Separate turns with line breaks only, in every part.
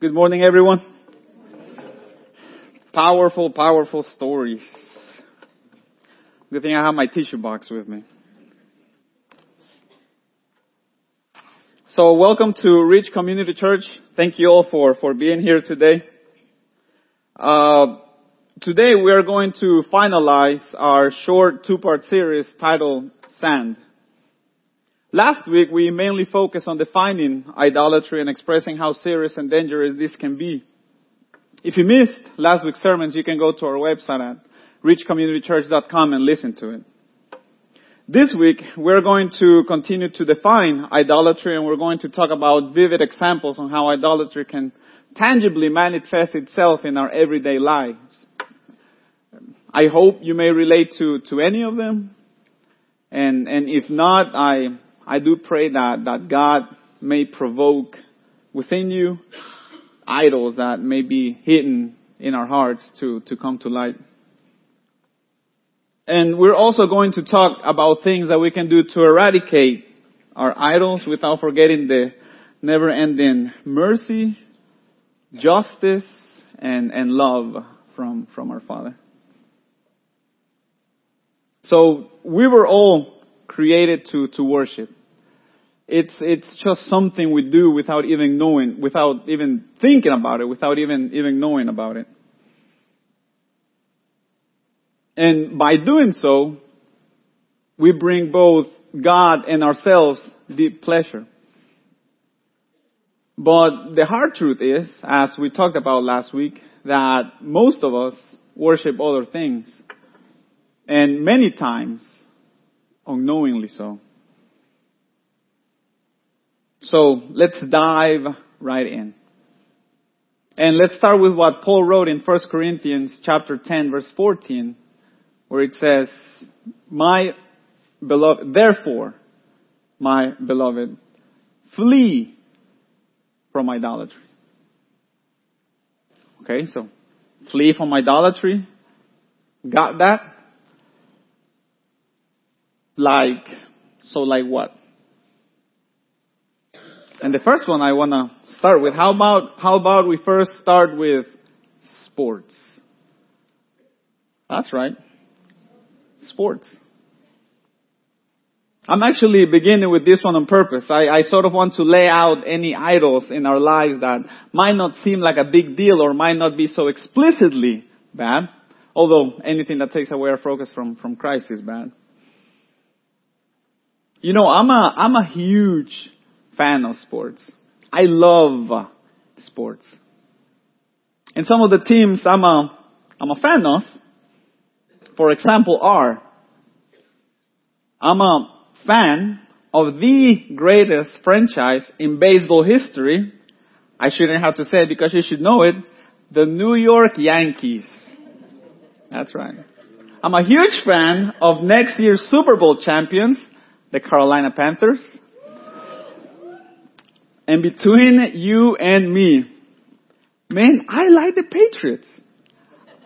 Good morning, everyone. Powerful, powerful stories. Good thing I have my tissue box with me. So welcome to Reach Community Church. Thank you all for, for being here today. Uh, today we are going to finalize our short two-part series titled Sand. Last week we mainly focused on defining idolatry and expressing how serious and dangerous this can be. If you missed last week's sermons, you can go to our website at reachcommunitychurch.com and listen to it. This week, we're going to continue to define idolatry and we're going to talk about vivid examples on how idolatry can tangibly manifest itself in our everyday lives. I hope you may relate to, to any of them. And, and if not, I, I do pray that, that God may provoke within you idols that may be hidden in our hearts to, to come to light. And we're also going to talk about things that we can do to eradicate our idols without forgetting the never ending mercy, justice, and, and love from, from our Father. So we were all created to, to worship. It's, it's just something we do without even knowing, without even thinking about it, without even, even knowing about it. And by doing so, we bring both God and ourselves deep pleasure. But the hard truth is, as we talked about last week, that most of us worship other things. And many times, unknowingly so. So let's dive right in. And let's start with what Paul wrote in 1 Corinthians chapter 10 verse 14, where it says, my beloved, therefore, my beloved, flee from idolatry. Okay, so flee from idolatry. Got that? Like, so like what? And the first one I want to start with, how about, how about we first start with sports? That's right. Sports. I'm actually beginning with this one on purpose. I, I sort of want to lay out any idols in our lives that might not seem like a big deal or might not be so explicitly bad. Although anything that takes away our focus from, from Christ is bad. You know, I'm a, I'm a huge fan of sports. I love sports. And some of the teams I'm a, I'm a fan of, for example, are, I'm a fan of the greatest franchise in baseball history. I shouldn't have to say it because you should know it. The New York Yankees. That's right. I'm a huge fan of next year's Super Bowl champions, the Carolina Panthers. And between you and me, man, I like the Patriots.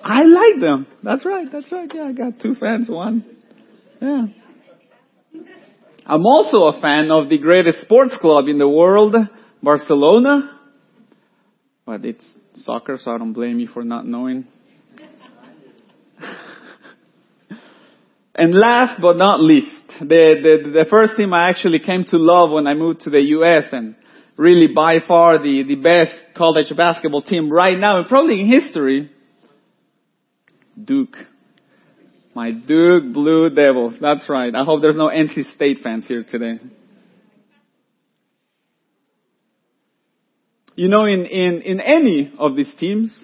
I like them. That's right. That's right. Yeah, I got two fans. One. Yeah. I'm also a fan of the greatest sports club in the world, Barcelona. But it's soccer, so I don't blame you for not knowing. and last but not least, the, the, the first team I actually came to love when I moved to the US and really by far the, the best college basketball team right now and probably in history, Duke. My Duke Blue Devils. That's right. I hope there's no NC State fans here today. You know, in, in, in any of these teams,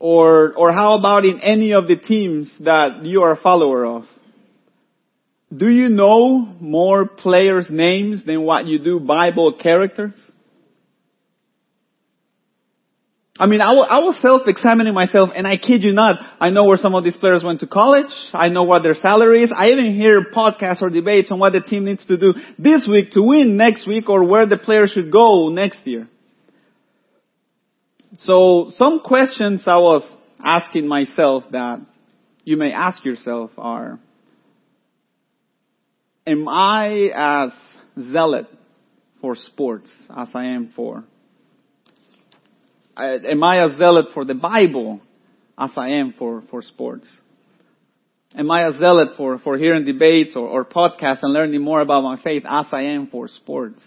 or, or how about in any of the teams that you are a follower of? Do you know more players' names than what you do Bible characters? I mean, I, was self-examining myself, and I kid you not, I know where some of these players went to college. I know what their salary is. I even hear podcasts or debates on what the team needs to do this week to win next week, or where the player should go next year. So, some questions I was asking myself that you may ask yourself are, am I as zealot for sports as I am for uh, Am I, as zealot for the Bible as I am for, for sports? Am I a zealot for, for hearing debates or, or podcasts and learning more about my faith as I am for sports?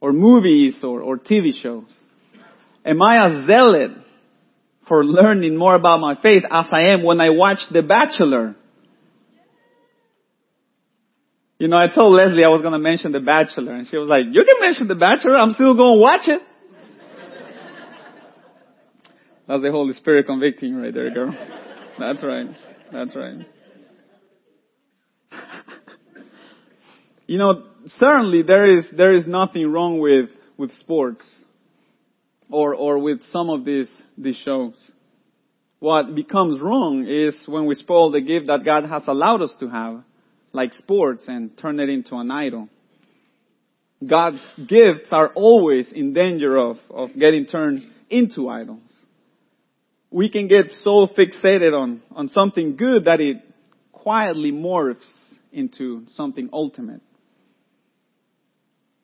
Or movies or, or TV shows? Am I a zealot for learning more about my faith as I am when I watch The Bachelor? You know, I told Leslie I was going to mention The Bachelor and she was like, you can mention The Bachelor, I'm still going to watch it. That's the Holy Spirit convicting right there, girl. That's right. That's right. you know, certainly there is, there is nothing wrong with, with sports or, or with some of these, these shows. What becomes wrong is when we spoil the gift that God has allowed us to have, like sports, and turn it into an idol. God's gifts are always in danger of, of getting turned into idols. We can get so fixated on, on something good that it quietly morphs into something ultimate.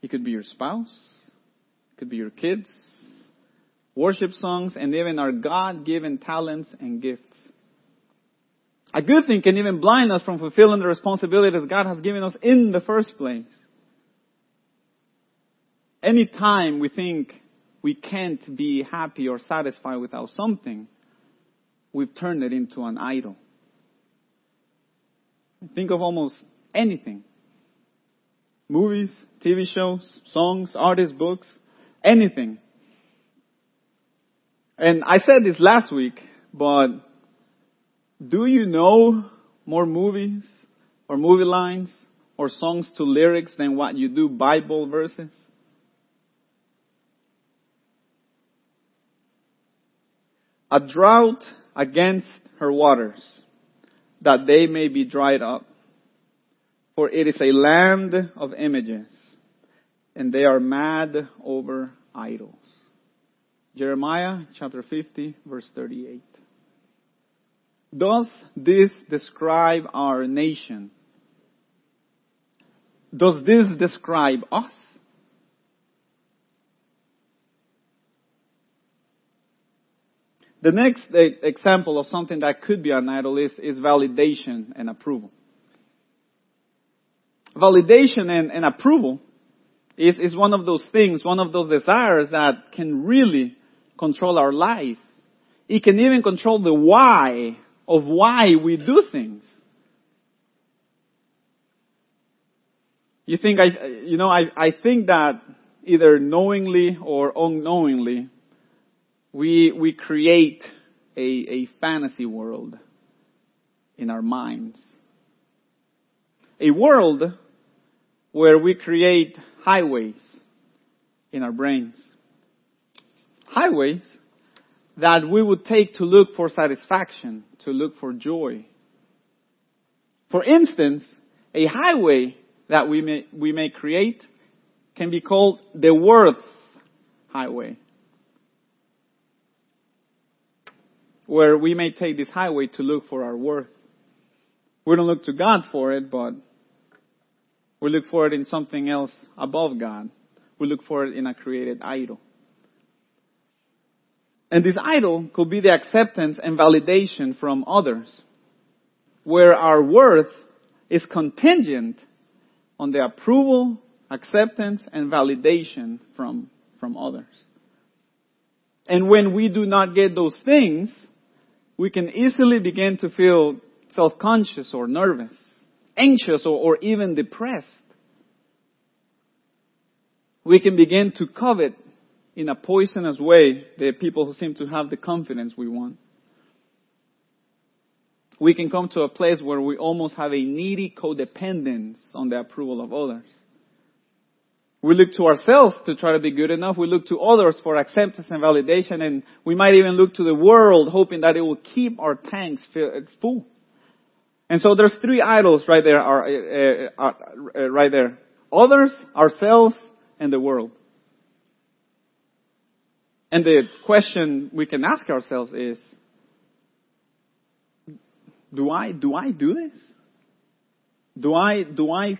It could be your spouse, it could be your kids, worship songs, and even our God-given talents and gifts. A good thing can even blind us from fulfilling the responsibilities God has given us in the first place. Anytime we think we can't be happy or satisfied without something, we've turned it into an idol. Think of almost anything. Movies, TV shows, songs, artists, books, anything. And I said this last week, but do you know more movies or movie lines or songs to lyrics than what you do Bible verses? A drought against her waters, that they may be dried up. For it is a land of images, and they are mad over idols. Jeremiah chapter 50 verse 38. Does this describe our nation? Does this describe us? The next example of something that could be an idol is, is validation and approval. Validation and, and approval is, is one of those things, one of those desires that can really control our life. It can even control the why of why we do things. You think I, you know, I, I think that either knowingly or unknowingly, we, we create a, a fantasy world in our minds. A world where we create highways in our brains highways that we would take to look for satisfaction, to look for joy. For instance, a highway that we may, we may create can be called the worth highway. Where we may take this highway to look for our worth. We don't look to God for it, but we look for it in something else above God. We look for it in a created idol. And this idol could be the acceptance and validation from others, where our worth is contingent on the approval, acceptance, and validation from, from others. And when we do not get those things, we can easily begin to feel self-conscious or nervous, anxious or, or even depressed. We can begin to covet in a poisonous way the people who seem to have the confidence we want. We can come to a place where we almost have a needy codependence on the approval of others. We look to ourselves to try to be good enough. We look to others for acceptance and validation and we might even look to the world hoping that it will keep our tanks full. And so there's three idols right there, uh, uh, uh, right there. Others, ourselves, and the world. And the question we can ask ourselves is, do I, do I do this? Do I, do I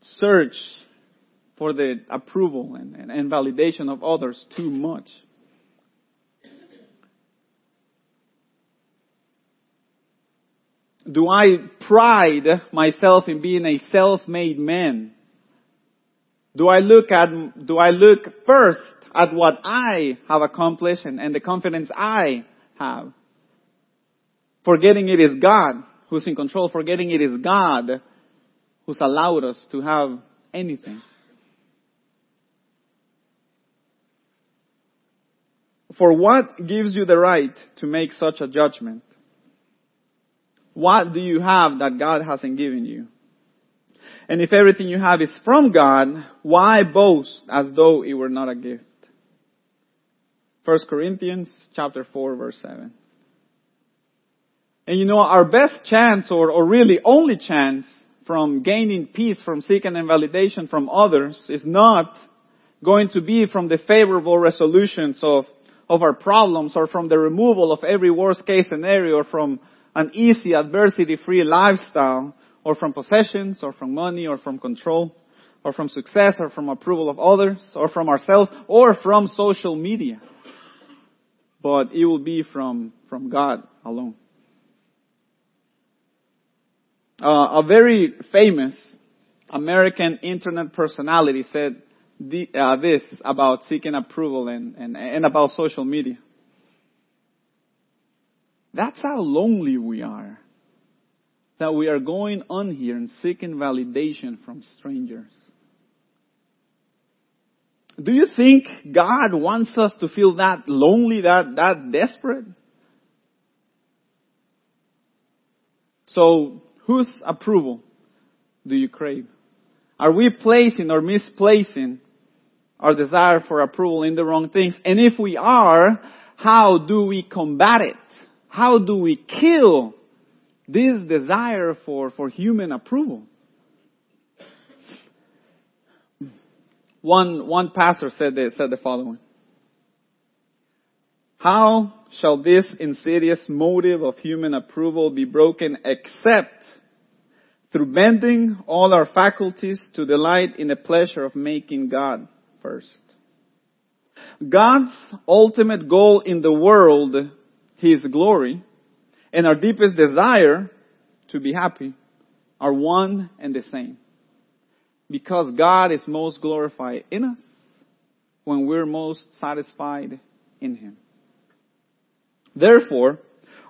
search for the approval and, and, and validation of others too much? Do I pride myself in being a self-made man? Do I look at, do I look first at what I have accomplished and, and the confidence I have? Forgetting it is God who's in control, forgetting it is God who's allowed us to have anything. For what gives you the right to make such a judgment? What do you have that God hasn't given you? And if everything you have is from God, why boast as though it were not a gift? 1 Corinthians chapter 4 verse 7. And you know, our best chance or, or really only chance from gaining peace, from seeking validation from others is not going to be from the favorable resolutions of of our problems or from the removal of every worst case scenario or from an easy adversity free lifestyle or from possessions or from money or from control or from success or from approval of others or from ourselves or from social media. But it will be from, from God alone. Uh, a very famous American internet personality said, the, uh, this about seeking approval and, and, and about social media. That's how lonely we are. That we are going on here and seeking validation from strangers. Do you think God wants us to feel that lonely, that, that desperate? So, whose approval do you crave? Are we placing or misplacing our desire for approval in the wrong things? And if we are, how do we combat it? How do we kill this desire for, for human approval? One, one pastor said, this, said the following. How shall this insidious motive of human approval be broken except through bending all our faculties to delight in the pleasure of making God first. God's ultimate goal in the world, His glory, and our deepest desire to be happy are one and the same. Because God is most glorified in us when we're most satisfied in Him. Therefore,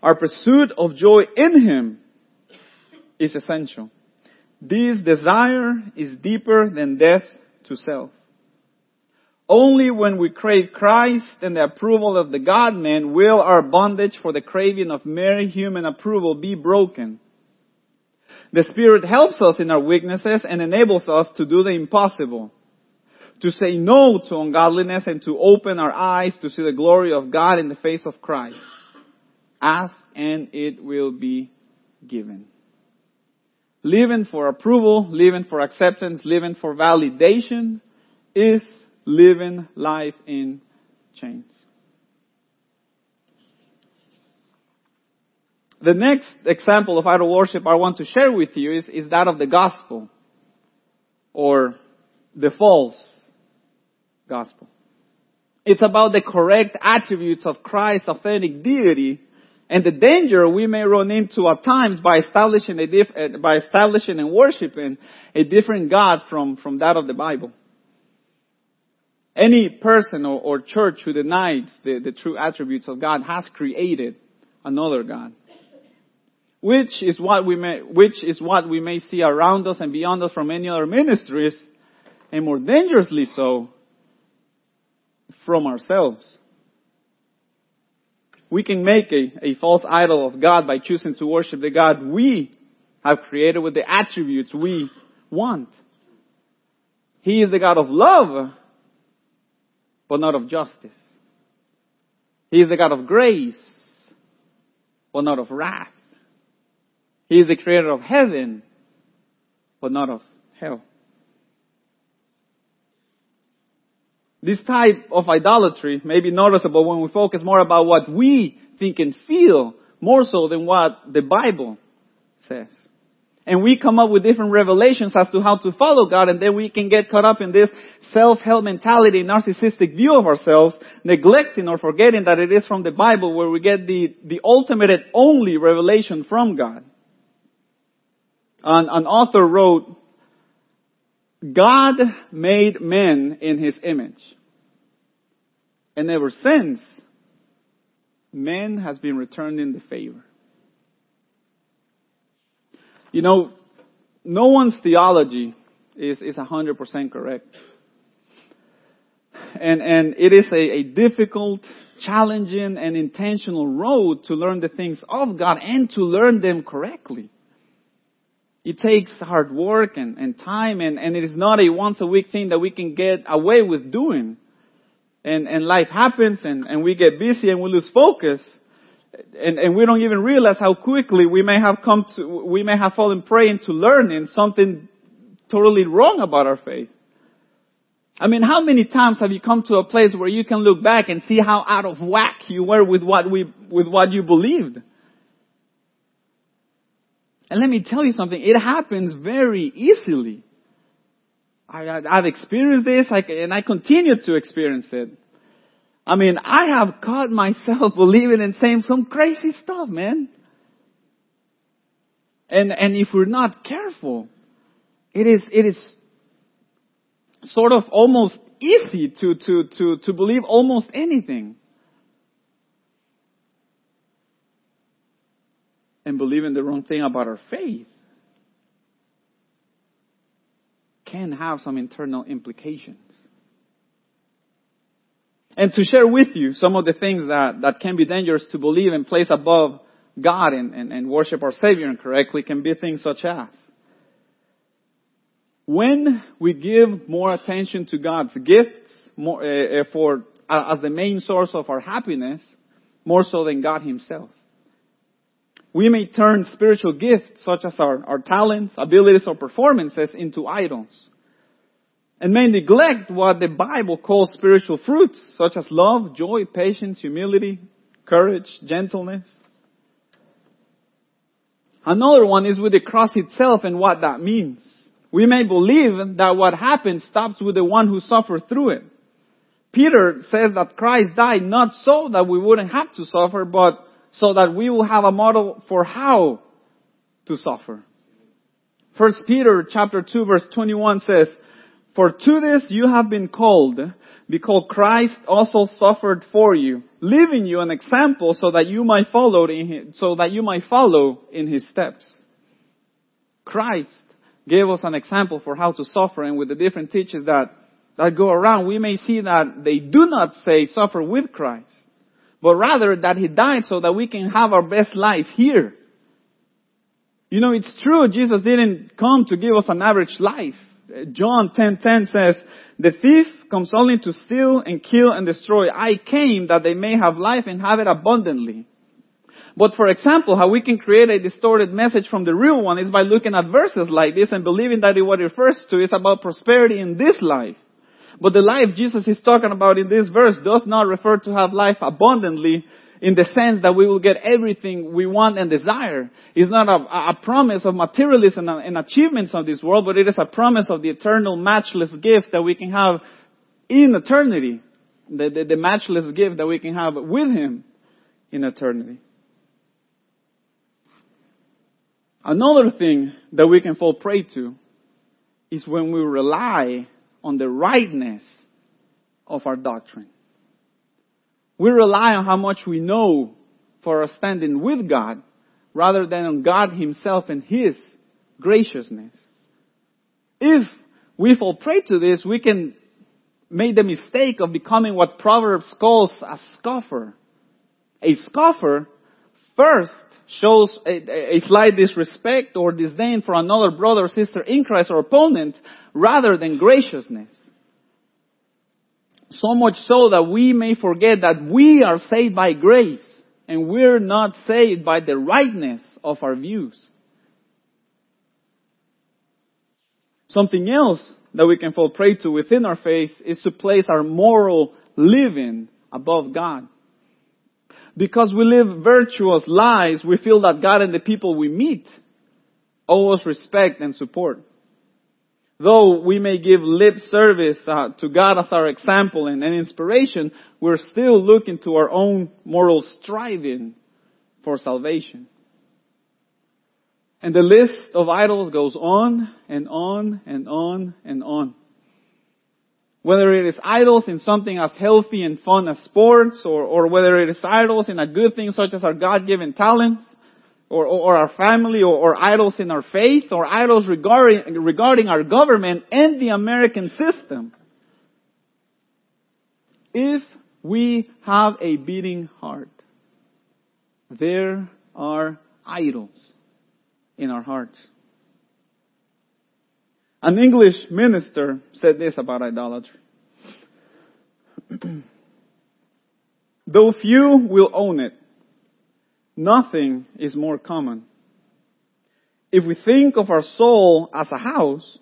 our pursuit of joy in Him is essential. This desire is deeper than death to self. Only when we crave Christ and the approval of the God-man will our bondage for the craving of mere human approval be broken. The Spirit helps us in our weaknesses and enables us to do the impossible. To say no to ungodliness and to open our eyes to see the glory of God in the face of Christ. Ask and it will be given. Living for approval, living for acceptance, living for validation is living life in chains. The next example of idol worship I want to share with you is, is that of the gospel or the false gospel. It's about the correct attributes of Christ's authentic deity and the danger we may run into at times by establishing a diff- eh, by establishing and worshiping a different God from, from that of the Bible. Any person or, or church who denies the, the true attributes of God has created another God. Which is what we may, which is what we may see around us and beyond us from many other ministries, and more dangerously so, from ourselves. We can make a, a false idol of God by choosing to worship the God we have created with the attributes we want. He is the God of love, but not of justice. He is the God of grace, but not of wrath. He is the creator of heaven, but not of hell. This type of idolatry may be noticeable when we focus more about what we think and feel more so than what the Bible says and we come up with different revelations as to how to follow God and then we can get caught up in this self-help mentality, narcissistic view of ourselves, neglecting or forgetting that it is from the Bible where we get the, the ultimate and only revelation from God. An, an author wrote, God made men in his image. And ever since, man has been returning the favor. You know, no one's theology is, is 100% correct. And, and it is a, a difficult, challenging, and intentional road to learn the things of God and to learn them correctly. It takes hard work and, and time and, and it is not a once a week thing that we can get away with doing. And, and life happens and, and we get busy and we lose focus and, and we don't even realize how quickly we may have come to, we may have fallen prey into learning something totally wrong about our faith. I mean, how many times have you come to a place where you can look back and see how out of whack you were with what we, with what you believed? And let me tell you something, it happens very easily. I, have experienced this I, and I continue to experience it. I mean, I have caught myself believing and saying some crazy stuff, man. And, and if we're not careful, it is, it is sort of almost easy to, to, to, to believe almost anything. And believing the wrong thing about our faith can have some internal implications and to share with you some of the things that, that can be dangerous to believe and place above God and, and, and worship our Savior incorrectly can be things such as when we give more attention to God's gifts more, uh, for uh, as the main source of our happiness, more so than God Himself. We may turn spiritual gifts such as our, our talents, abilities, or performances into idols and may neglect what the Bible calls spiritual fruits, such as love, joy, patience, humility, courage, gentleness. Another one is with the cross itself and what that means. We may believe that what happens stops with the one who suffered through it. Peter says that Christ died not so that we wouldn't have to suffer, but so that we will have a model for how to suffer. First Peter chapter 2 verse 21 says, for to this you have been called, because Christ also suffered for you, leaving you an example so that you might follow in his, so that you might follow in his steps. Christ gave us an example for how to suffer, and with the different teachers that that go around, we may see that they do not say suffer with Christ, but rather that he died so that we can have our best life here. You know, it's true, Jesus didn't come to give us an average life. John 10:10 says, "The thief comes only to steal and kill and destroy. I came that they may have life and have it abundantly." But for example, how we can create a distorted message from the real one is by looking at verses like this and believing that what it refers to is about prosperity in this life. But the life Jesus is talking about in this verse does not refer to have life abundantly, in the sense that we will get everything we want and desire. It's not a, a promise of materialism and, and achievements of this world, but it is a promise of the eternal matchless gift that we can have in eternity. The, the, the matchless gift that we can have with Him in eternity. Another thing that we can fall prey to is when we rely on the rightness of our doctrine. We rely on how much we know for our standing with God rather than on God Himself and His graciousness. If we fall prey to this, we can make the mistake of becoming what Proverbs calls a scoffer. A scoffer first shows a, a, slight disrespect or disdain for another brother or sister in Christ or opponent rather than graciousness. So much so that we may forget that we are saved by grace and we're not saved by the rightness of our views. Something else that we can fall prey to within our faith is to place our moral living above God. Because we live virtuous lives, we feel that God and the people we meet owe us respect and support. Though we may give lip service uh, to God as our example and, and inspiration, we're still looking to our own moral striving for salvation. And the list of idols goes on and on and on and on. Whether it is idols in something as healthy and fun as sports, or, or whether it is idols in a good thing such as our God-given talents, or, or, our family, or, or, idols in our faith, or idols regarding, regarding our government and the American system. If we have a beating heart, there are idols in our hearts. An English minister said this about idolatry. Though few will own it, nothing is more common. If we think of our soul as a house,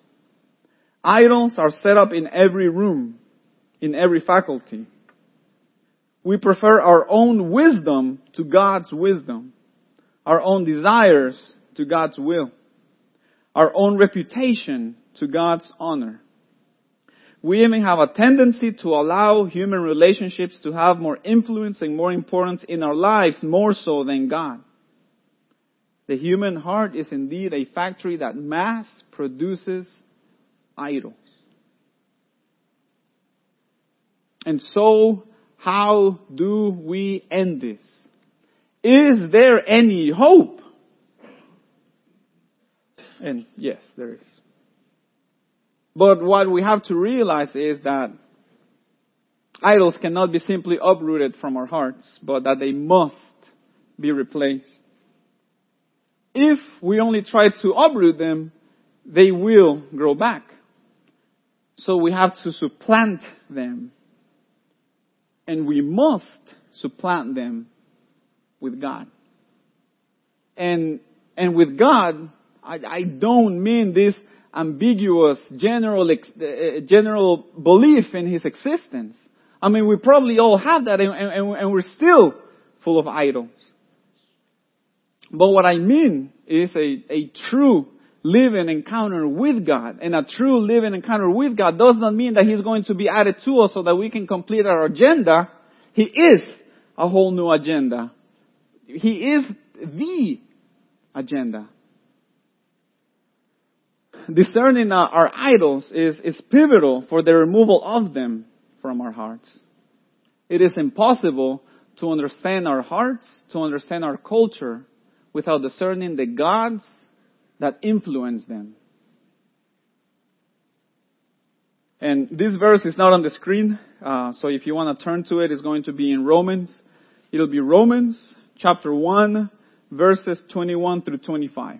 idols are set up in every room, in every faculty. We prefer our own wisdom to God's wisdom, our own desires to God's will, our own reputation to God's honor. We even have a tendency to allow human relationships to have more influence and more importance in our lives more so than God. The human heart is indeed a factory that mass produces idols. And so, how do we end this? Is there any hope? And yes, there is. But what we have to realize is that idols cannot be simply uprooted from our hearts, but that they must be replaced. If we only try to uproot them, they will grow back. So we have to supplant them. And we must supplant them with God. And, and with God, I, I don't mean this ambiguous general, uh, general belief in his existence. I mean, we probably all have that and, and, and we're still full of idols. But what I mean is a, a true living encounter with God. And a true living encounter with God does not mean that He's going to be added to us so that we can complete our agenda. He is a whole new agenda. He is the agenda discerning our idols is, is pivotal for the removal of them from our hearts. It is impossible to understand our hearts, to understand our culture, without discerning the gods that influence them. And this verse is not on the screen, uh, so if you want to turn to it, it's going to be in Romans. It'll be Romans chapter 1, verses 21 through 25.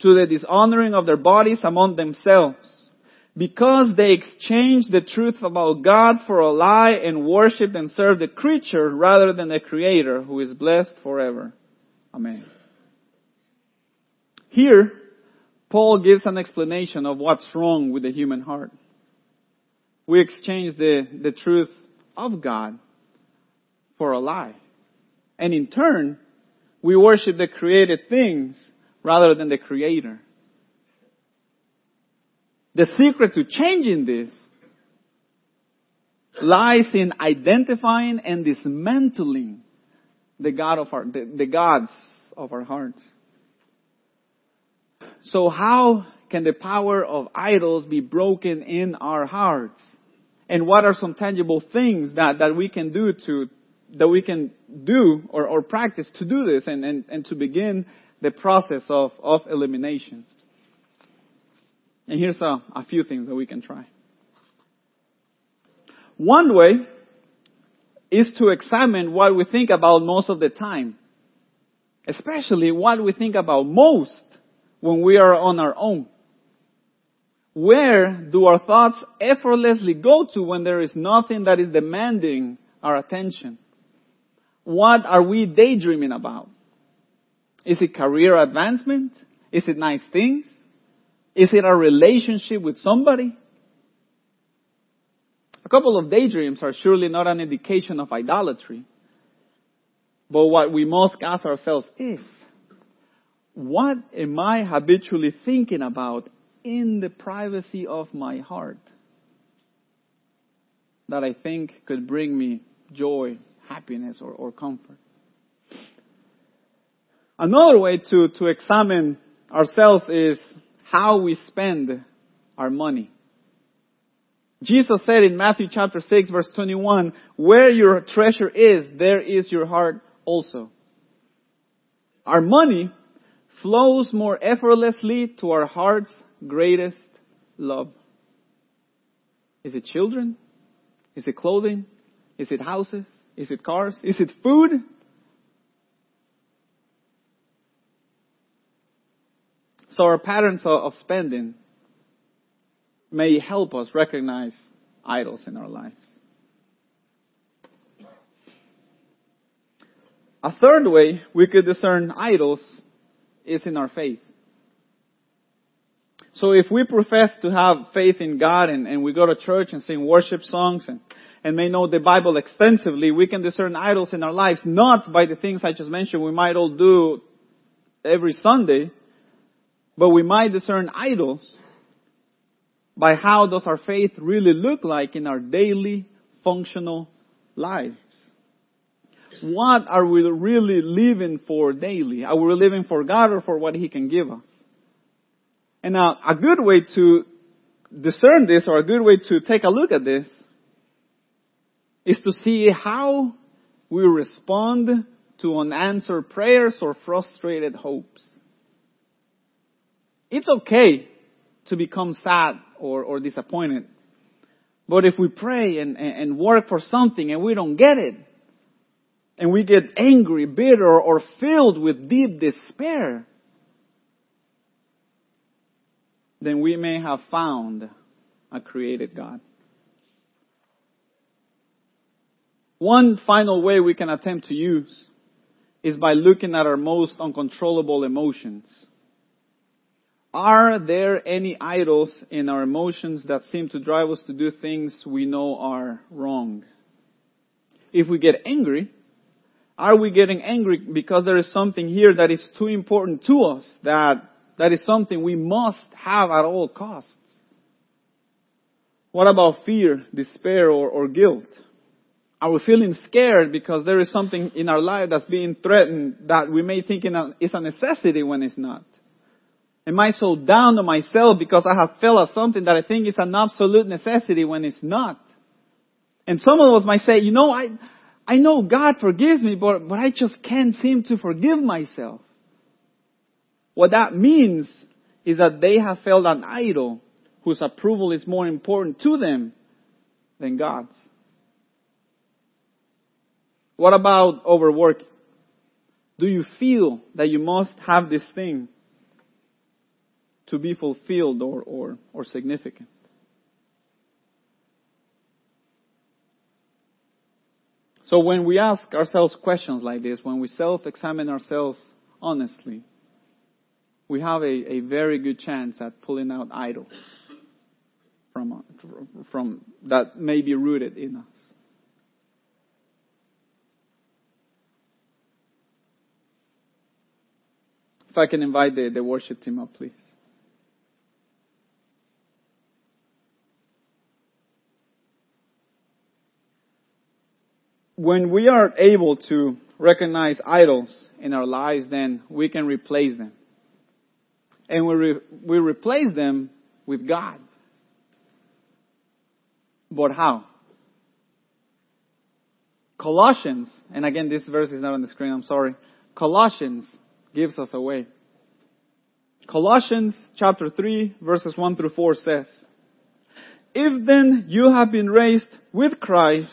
to the dishonoring of their bodies among themselves, because they exchanged the truth about God for a lie and worshiped and served the creature rather than the Creator who is blessed forever. Amen. Here, Paul gives an explanation of what's wrong with the human heart. We exchange the, the truth of God for a lie. And in turn, we worship the created things rather than the creator. The secret to changing this lies in identifying and dismantling the God of our, the, the gods of our hearts. So how can the power of idols be broken in our hearts? And what are some tangible things that, that we can do to, that we can do or, or practice to do this and, and, and to begin the process of, of elimination. And here's a, a few things that we can try. One way is to examine what we think about most of the time. Especially what we think about most when we are on our own. Where do our thoughts effortlessly go to when there is nothing that is demanding our attention? What are we daydreaming about? Is it career advancement? Is it nice things? Is it a relationship with somebody? A couple of daydreams are surely not an indication of idolatry. But what we must ask ourselves is, what am I habitually thinking about in the privacy of my heart that I think could bring me joy, happiness, or, or comfort? Another way to, to examine ourselves is how we spend our money. Jesus said in Matthew chapter 6 verse 21, where your treasure is, there is your heart also. Our money flows more effortlessly to our heart's greatest love. Is it children? Is it clothing? Is it houses? Is it cars? Is it food? So our patterns of spending may help us recognize idols in our lives. A third way we could discern idols is in our faith. So if we profess to have faith in God and, and we go to church and sing worship songs and, and may know the Bible extensively, we can discern idols in our lives not by the things I just mentioned we might all do every Sunday, but we might discern idols by how does our faith really look like in our daily functional lives. What are we really living for daily? Are we living for God or for what He can give us? And now, a good way to discern this or a good way to take a look at this is to see how we respond to unanswered prayers or frustrated hopes. It's okay to become sad or, or disappointed. But if we pray and, and work for something and we don't get it, and we get angry, bitter, or filled with deep despair, then we may have found a created God. One final way we can attempt to use is by looking at our most uncontrollable emotions. Are there any idols in our emotions that seem to drive us to do things we know are wrong? If we get angry, are we getting angry because there is something here that is too important to us that that is something we must have at all costs? What about fear, despair, or, or guilt? Are we feeling scared because there is something in our life that's being threatened that we may think is a necessity when it's not? Am I so down on myself because I have felt something that I think is an absolute necessity when it's not? And some of us might say, you know, I, I know God forgives me, but, but I just can't seem to forgive myself. What that means is that they have felt an idol whose approval is more important to them than God's. What about overwork? Do you feel that you must have this thing to be fulfilled or, or, or significant. So when we ask ourselves questions like this, when we self-examine ourselves honestly, we have a, a very good chance at pulling out idols from, from that may be rooted in us. If I can invite the, the worship team up, please. When we are able to recognize idols in our lives, then we can replace them. And we, re- we replace them with God. But how? Colossians, and again this verse is not on the screen, I'm sorry. Colossians gives us a way. Colossians chapter 3 verses 1 through 4 says, If then you have been raised with Christ,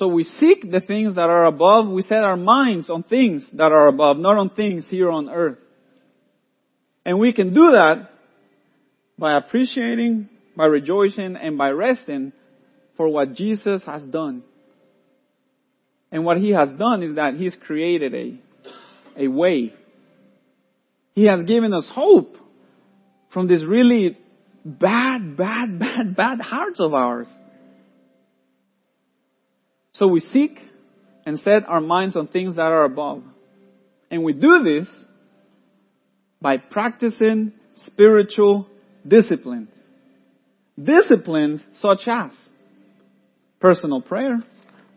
So we seek the things that are above. We set our minds on things that are above, not on things here on earth. And we can do that by appreciating, by rejoicing, and by resting for what Jesus has done. And what He has done is that He's created a, a way. He has given us hope from these really bad, bad, bad, bad hearts of ours. So we seek and set our minds on things that are above. And we do this by practicing spiritual disciplines. Disciplines such as personal prayer,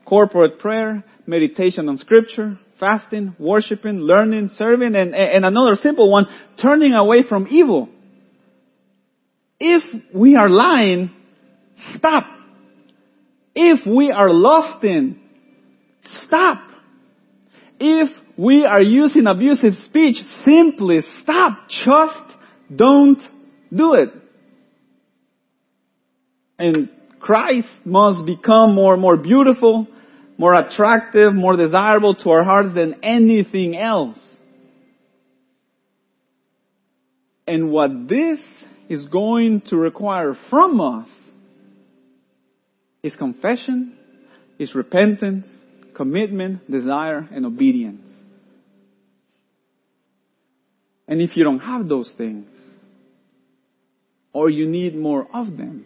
corporate prayer, meditation on scripture, fasting, worshiping, learning, serving, and, and another simple one, turning away from evil. If we are lying, stop. If we are lusting, stop. If we are using abusive speech, simply stop. Just don't do it. And Christ must become more, and more beautiful, more attractive, more desirable to our hearts than anything else. And what this is going to require from us is confession, is repentance, commitment, desire, and obedience. And if you don't have those things, or you need more of them,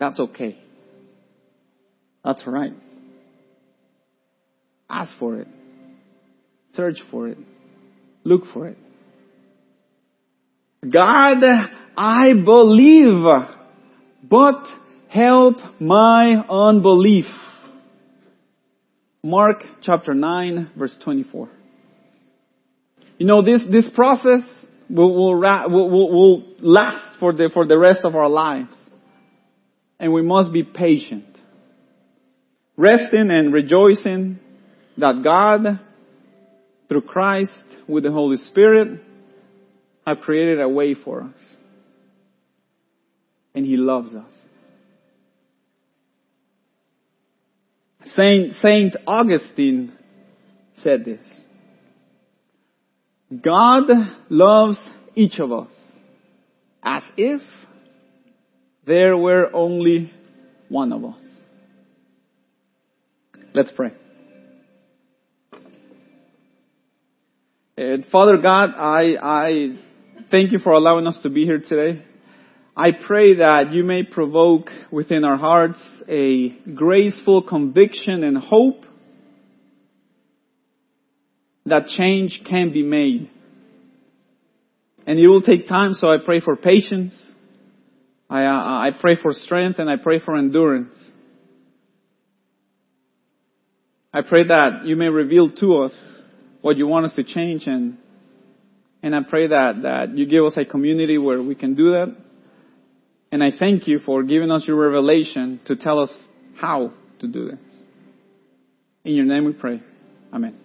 that's okay. That's right. Ask for it. Search for it. Look for it. God, I believe, but help my unbelief. Mark chapter 9 verse 24. You know, this, this process will, will, will, will last for the, for the rest of our lives. And we must be patient. Resting and rejoicing that God, through Christ, with the Holy Spirit, have created a way for us. And He loves us. Saint, Saint Augustine said this. God loves each of us as if there were only one of us. Let's pray. And Father God, I, I thank you for allowing us to be here today. I pray that you may provoke within our hearts a graceful conviction and hope that change can be made. And it will take time, so I pray for patience. I, uh, I pray for strength and I pray for endurance. I pray that you may reveal to us what you want us to change and, and I pray that, that you give us a community where we can do that. And I thank you for giving us your revelation to tell us how to do this. In your name we pray. Amen.